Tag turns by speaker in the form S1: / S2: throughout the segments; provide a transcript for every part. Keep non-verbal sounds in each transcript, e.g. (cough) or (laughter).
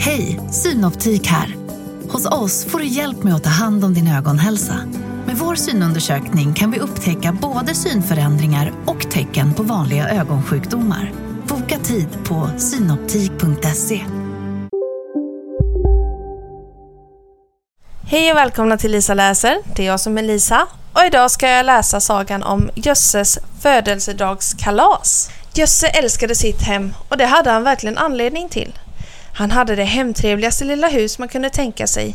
S1: Hej, Synoptik här. Hos oss får du hjälp med att ta hand om din ögonhälsa. Med vår synundersökning kan vi upptäcka både synförändringar och tecken på vanliga ögonsjukdomar. Boka tid på synoptik.se.
S2: Hej och välkomna till Lisa läser. Det är jag som är Lisa och idag ska jag läsa sagan om Jösses födelsedagskalas. Jösse älskade sitt hem och det hade han verkligen anledning till. Han hade det hemtrevligaste lilla hus man kunde tänka sig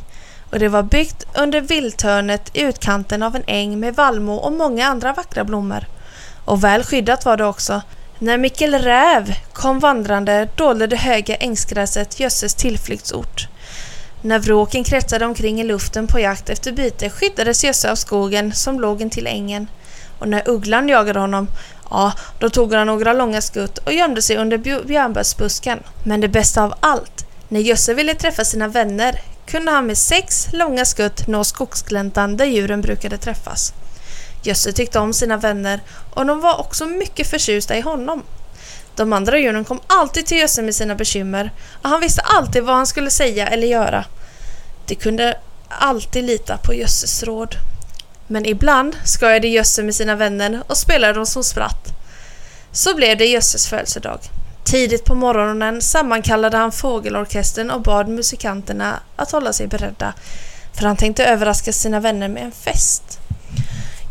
S2: och det var byggt under vildtörnet i utkanten av en äng med vallmo och många andra vackra blommor. Och väl skyddat var det också. När Mikkel Räv kom vandrande dolde det höga ängsgräset Jösses tillflyktsort. När vråken kretsade omkring i luften på jakt efter byte skyddades Jösse av skogen som låg intill ängen. Och när ugglan jagade honom, ja, då tog han några långa skutt och gömde sig under björnbärsbusken. Men det bästa av allt, när Jösse ville träffa sina vänner kunde han med sex långa skutt nå skogsgläntan där djuren brukade träffas. Jösse tyckte om sina vänner och de var också mycket förtjusta i honom. De andra djuren kom alltid till Jösse med sina bekymmer och han visste alltid vad han skulle säga eller göra. De kunde alltid lita på Jösses råd. Men ibland skojade Jösse med sina vänner och spelade de som spratt. Så blev det Jösses födelsedag. Tidigt på morgonen sammankallade han fågelorkestern och bad musikanterna att hålla sig beredda, för han tänkte överraska sina vänner med en fest.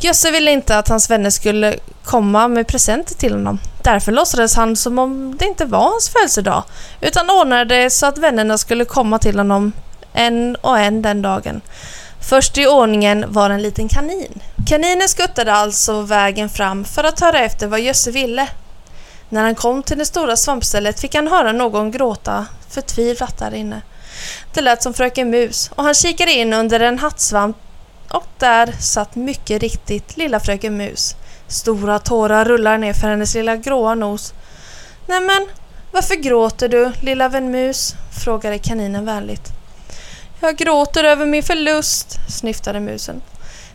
S2: Jösse ville inte att hans vänner skulle komma med presenter till honom. Därför låtsades han som om det inte var hans födelsedag, utan ordnade så att vännerna skulle komma till honom en och en den dagen. Först i ordningen var en liten kanin. Kaninen skuttade alltså vägen fram för att höra efter vad Jösse ville. När han kom till det stora svampstället fick han höra någon gråta förtvivlat där inne. Det lät som Fröken Mus och han kikade in under en hattsvamp och där satt mycket riktigt lilla Fröken Mus. Stora tårar rullar ner för hennes lilla gråa nos. Nämen, varför gråter du, lilla vän Mus? frågade kaninen vänligt. Jag gråter över min förlust, snyftade musen.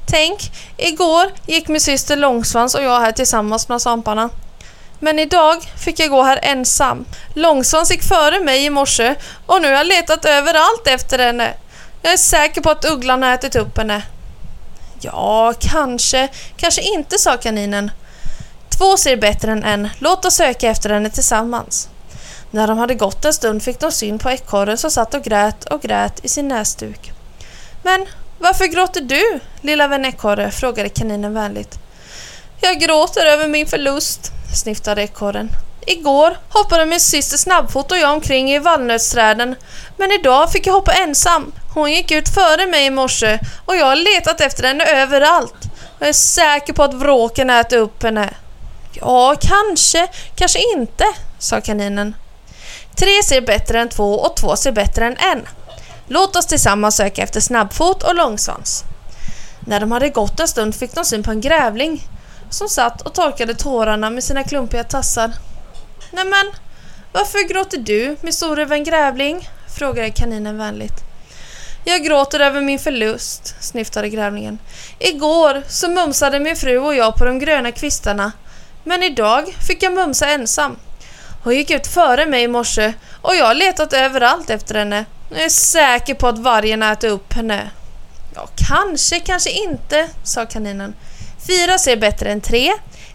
S2: Tänk, igår gick min syster Långsvans och jag här tillsammans med svamparna. Men idag fick jag gå här ensam. Långsvans gick före mig i morse och nu har jag letat överallt efter henne. Jag är säker på att ugglan har ätit upp henne. Ja, kanske, kanske inte, sa kaninen. Två ser bättre än en. Låt oss söka efter henne tillsammans. När de hade gått en stund fick de syn på ekorren som satt och grät och grät i sin näsduk. Men varför gråter du, lilla vän ekorre? frågade kaninen vänligt. Jag gråter över min förlust, sniftade ekorren. Igår hoppade min syster Snabbfot och jag omkring i vallnötsträden, men idag fick jag hoppa ensam. Hon gick ut före mig i morse och jag har letat efter henne överallt. Jag är säker på att vråken äter upp henne. Ja, kanske, kanske inte, sa kaninen. Tre ser bättre än två och två ser bättre än en. Låt oss tillsammans söka efter Snabbfot och Långsvans. När de hade gått en stund fick de syn på en grävling som satt och torkade tårarna med sina klumpiga tassar. Nämen, varför gråter du, min store vän Grävling? frågade kaninen vänligt. Jag gråter över min förlust, snyftade grävlingen. Igår så mumsade min fru och jag på de gröna kvistarna, men idag fick jag mumsa ensam. Hon gick ut före mig i morse och jag har letat överallt efter henne. Jag är säker på att vargen äter upp henne. Ja, kanske, kanske inte, sa kaninen. Fyra ser bättre än tre,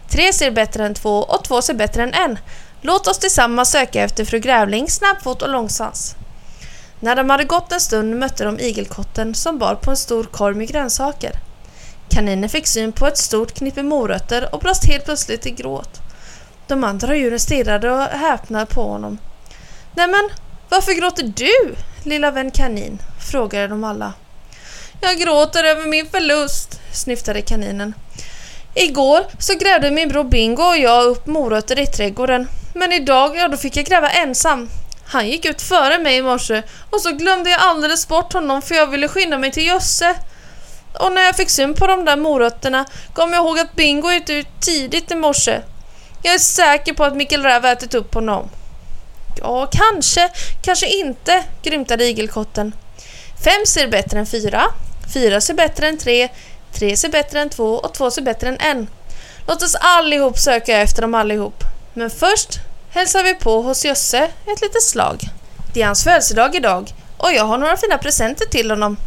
S2: tre ser bättre än två och två ser bättre än en. Låt oss tillsammans söka efter fru Grävling, Snabbfot och Långsvans. När de hade gått en stund mötte de igelkotten som bar på en stor korg med grönsaker. Kaninen fick syn på ett stort knippe morötter och brast helt plötsligt i gråt. De andra djuren stirrade och häpnade på honom. Nämen, varför gråter du, lilla vän kanin? frågade de alla. Jag gråter över min förlust, snyftade kaninen. Igår så grävde min bror Bingo och jag upp morötter i trädgården. Men idag, ja då fick jag gräva ensam. Han gick ut före mig i morse och så glömde jag alldeles bort honom för jag ville skynda mig till Jösse. Och när jag fick syn på de där morötterna kom jag ihåg att Bingo gick ut tidigt i morse. Jag är säker på att Mikael Räv ätit upp honom. Ja, kanske, kanske inte, grymtade igelkotten. Fem ser bättre än fyra, fyra ser bättre än tre, tre ser bättre än två och två ser bättre än en. Låt oss allihop söka efter dem allihop. Men först hälsar vi på hos Jösse ett litet slag. Det är hans födelsedag idag och jag har några fina presenter till honom.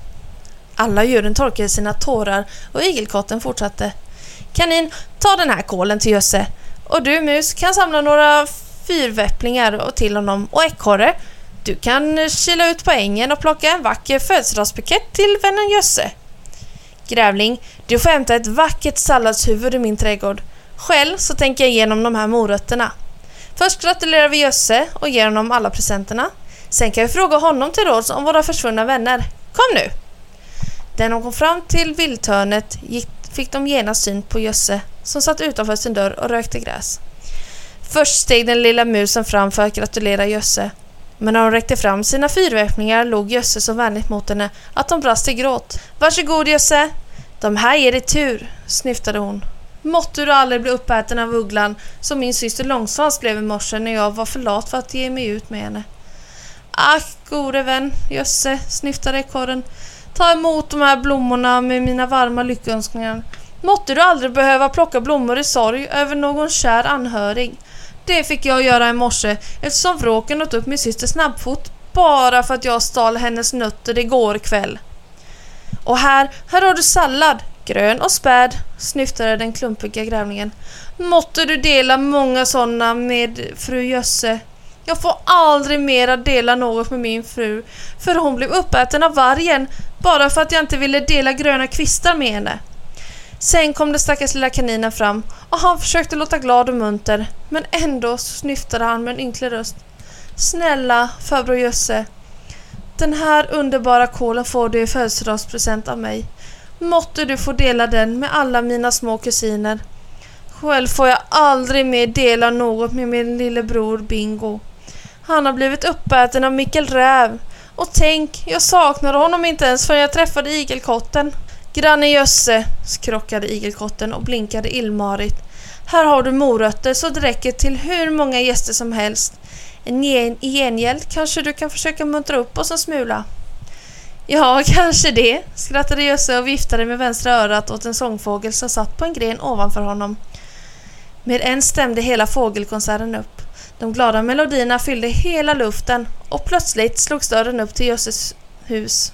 S2: Alla djuren torkade sina tårar och igelkotten fortsatte. Kanin, ta den här kålen till Jösse. Och du mus kan samla några fyrväpplingar och till honom. Och ekorre, du kan kila ut på ängen och plocka en vacker födelsedagsbukett till vännen Jösse. Grävling, du får hämta ett vackert salladshuvud i min trädgård. Själv så tänker jag igenom de här morötterna. Först gratulerar vi Jösse och ger honom alla presenterna. Sen kan vi fråga honom till råds om våra försvunna vänner. Kom nu! När de kom fram till vildhörnet fick de genast syn på Jösse som satt utanför sin dörr och rökte gräs. Först steg den lilla musen fram för att gratulera Jösse. Men när hon räckte fram sina fyrväpningar log Jösse så vänligt mot henne att hon brast i gråt. Varsågod Jösse! De här ger dig tur, snyftade hon. Måtte du aldrig bli uppäten av ugglan som min syster Långsvans blev i morse när jag var för lat för att ge mig ut med henne. Ack, gode vän, jösse, snyftade ekorren. Ta emot de här blommorna med mina varma lyckönskningar. Måtte du aldrig behöva plocka blommor i sorg över någon kär anhörig. Det fick jag göra i morse eftersom vråken åt upp min syster snabbfot bara för att jag stal hennes nötter igår kväll. Och här, här har du sallad, grön och späd, snyftade den klumpiga grävlingen. Måtte du dela många sådana med fru Jösse. Jag får aldrig mera dela något med min fru, för hon blev uppäten av vargen bara för att jag inte ville dela gröna kvistar med henne. Sen kom den stackars lilla kaninen fram och han försökte låta glad och munter, men ändå snyftade han med en ynklig röst. Snälla farbror Jösse, den här underbara kolen får du i födelsedagspresent av mig. Måtte du få dela den med alla mina små kusiner. Själv får jag aldrig mer dela något med min lillebror Bingo. Han har blivit uppäten av Mikkel Räv. Och tänk, jag saknade honom inte ens förrän jag träffade igelkotten. Granne Jösse, skrockade igelkotten och blinkade illmarigt. Här har du morötter så det räcker till hur många gäster som helst. I gengäld kanske du kan försöka muntra upp oss en smula. Ja, (laughs) kanske det, skrattade Jösse och viftade med vänstra örat åt en sångfågel som satt på en gren ovanför honom. Med en stämde hela fågelkonserten upp. De glada melodierna fyllde hela luften och plötsligt slogs dörren upp till Jösses hus.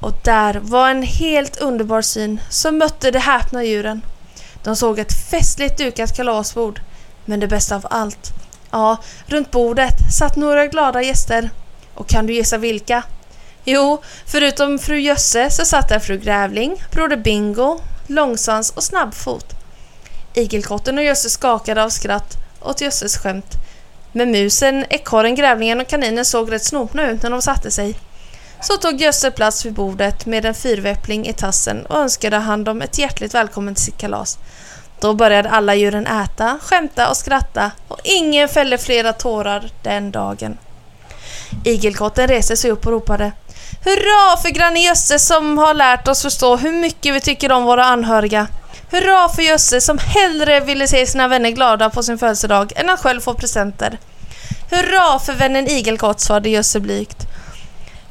S2: Och där var en helt underbar syn som mötte de häpna djuren. De såg ett festligt dukat kalasbord. Men det bästa av allt, ja, runt bordet satt några glada gäster. Och kan du gissa vilka? Jo, förutom fru Jösse så satt där fru Grävling, broder Bingo, Långsvans och Snabbfot. Igelkotten och Jösse skakade av skratt åt Jösses skämt. Men musen, ekorren, grävlingen och kaninen såg rätt snopna ut när de satte sig. Så tog Jösse plats vid bordet med en fyrväppling i tassen och önskade han dem ett hjärtligt välkommen till sitt kalas. Då började alla djuren äta, skämta och skratta och ingen fällde flera tårar den dagen. Igelkotten reste sig upp och ropade Hurra för granne Jösse som har lärt oss förstå hur mycket vi tycker om våra anhöriga. Hurra för Jösse som hellre ville se sina vänner glada på sin födelsedag än att själv få presenter. Hurra för vännen Igelkott, svarade Jösse blygt.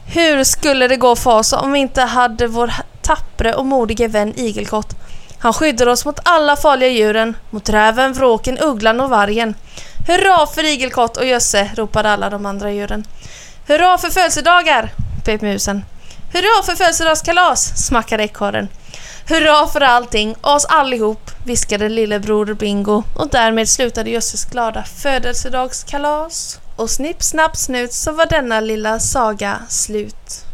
S2: Hur skulle det gå för oss om vi inte hade vår tappre och modige vän Igelkott? Han skyddar oss mot alla farliga djuren, mot räven, vråken, ugglan och vargen. Hurra för Igelkott och Jösse, ropade alla de andra djuren. Hurra för födelsedagar, pep musen. Hurra för födelsedagskalas, smackade ekorren. Hurra för allting, oss allihop, viskade lillebror Bingo och därmed slutade Jösses glada födelsedagskalas. Och snipp, snapp, snut så var denna lilla saga slut.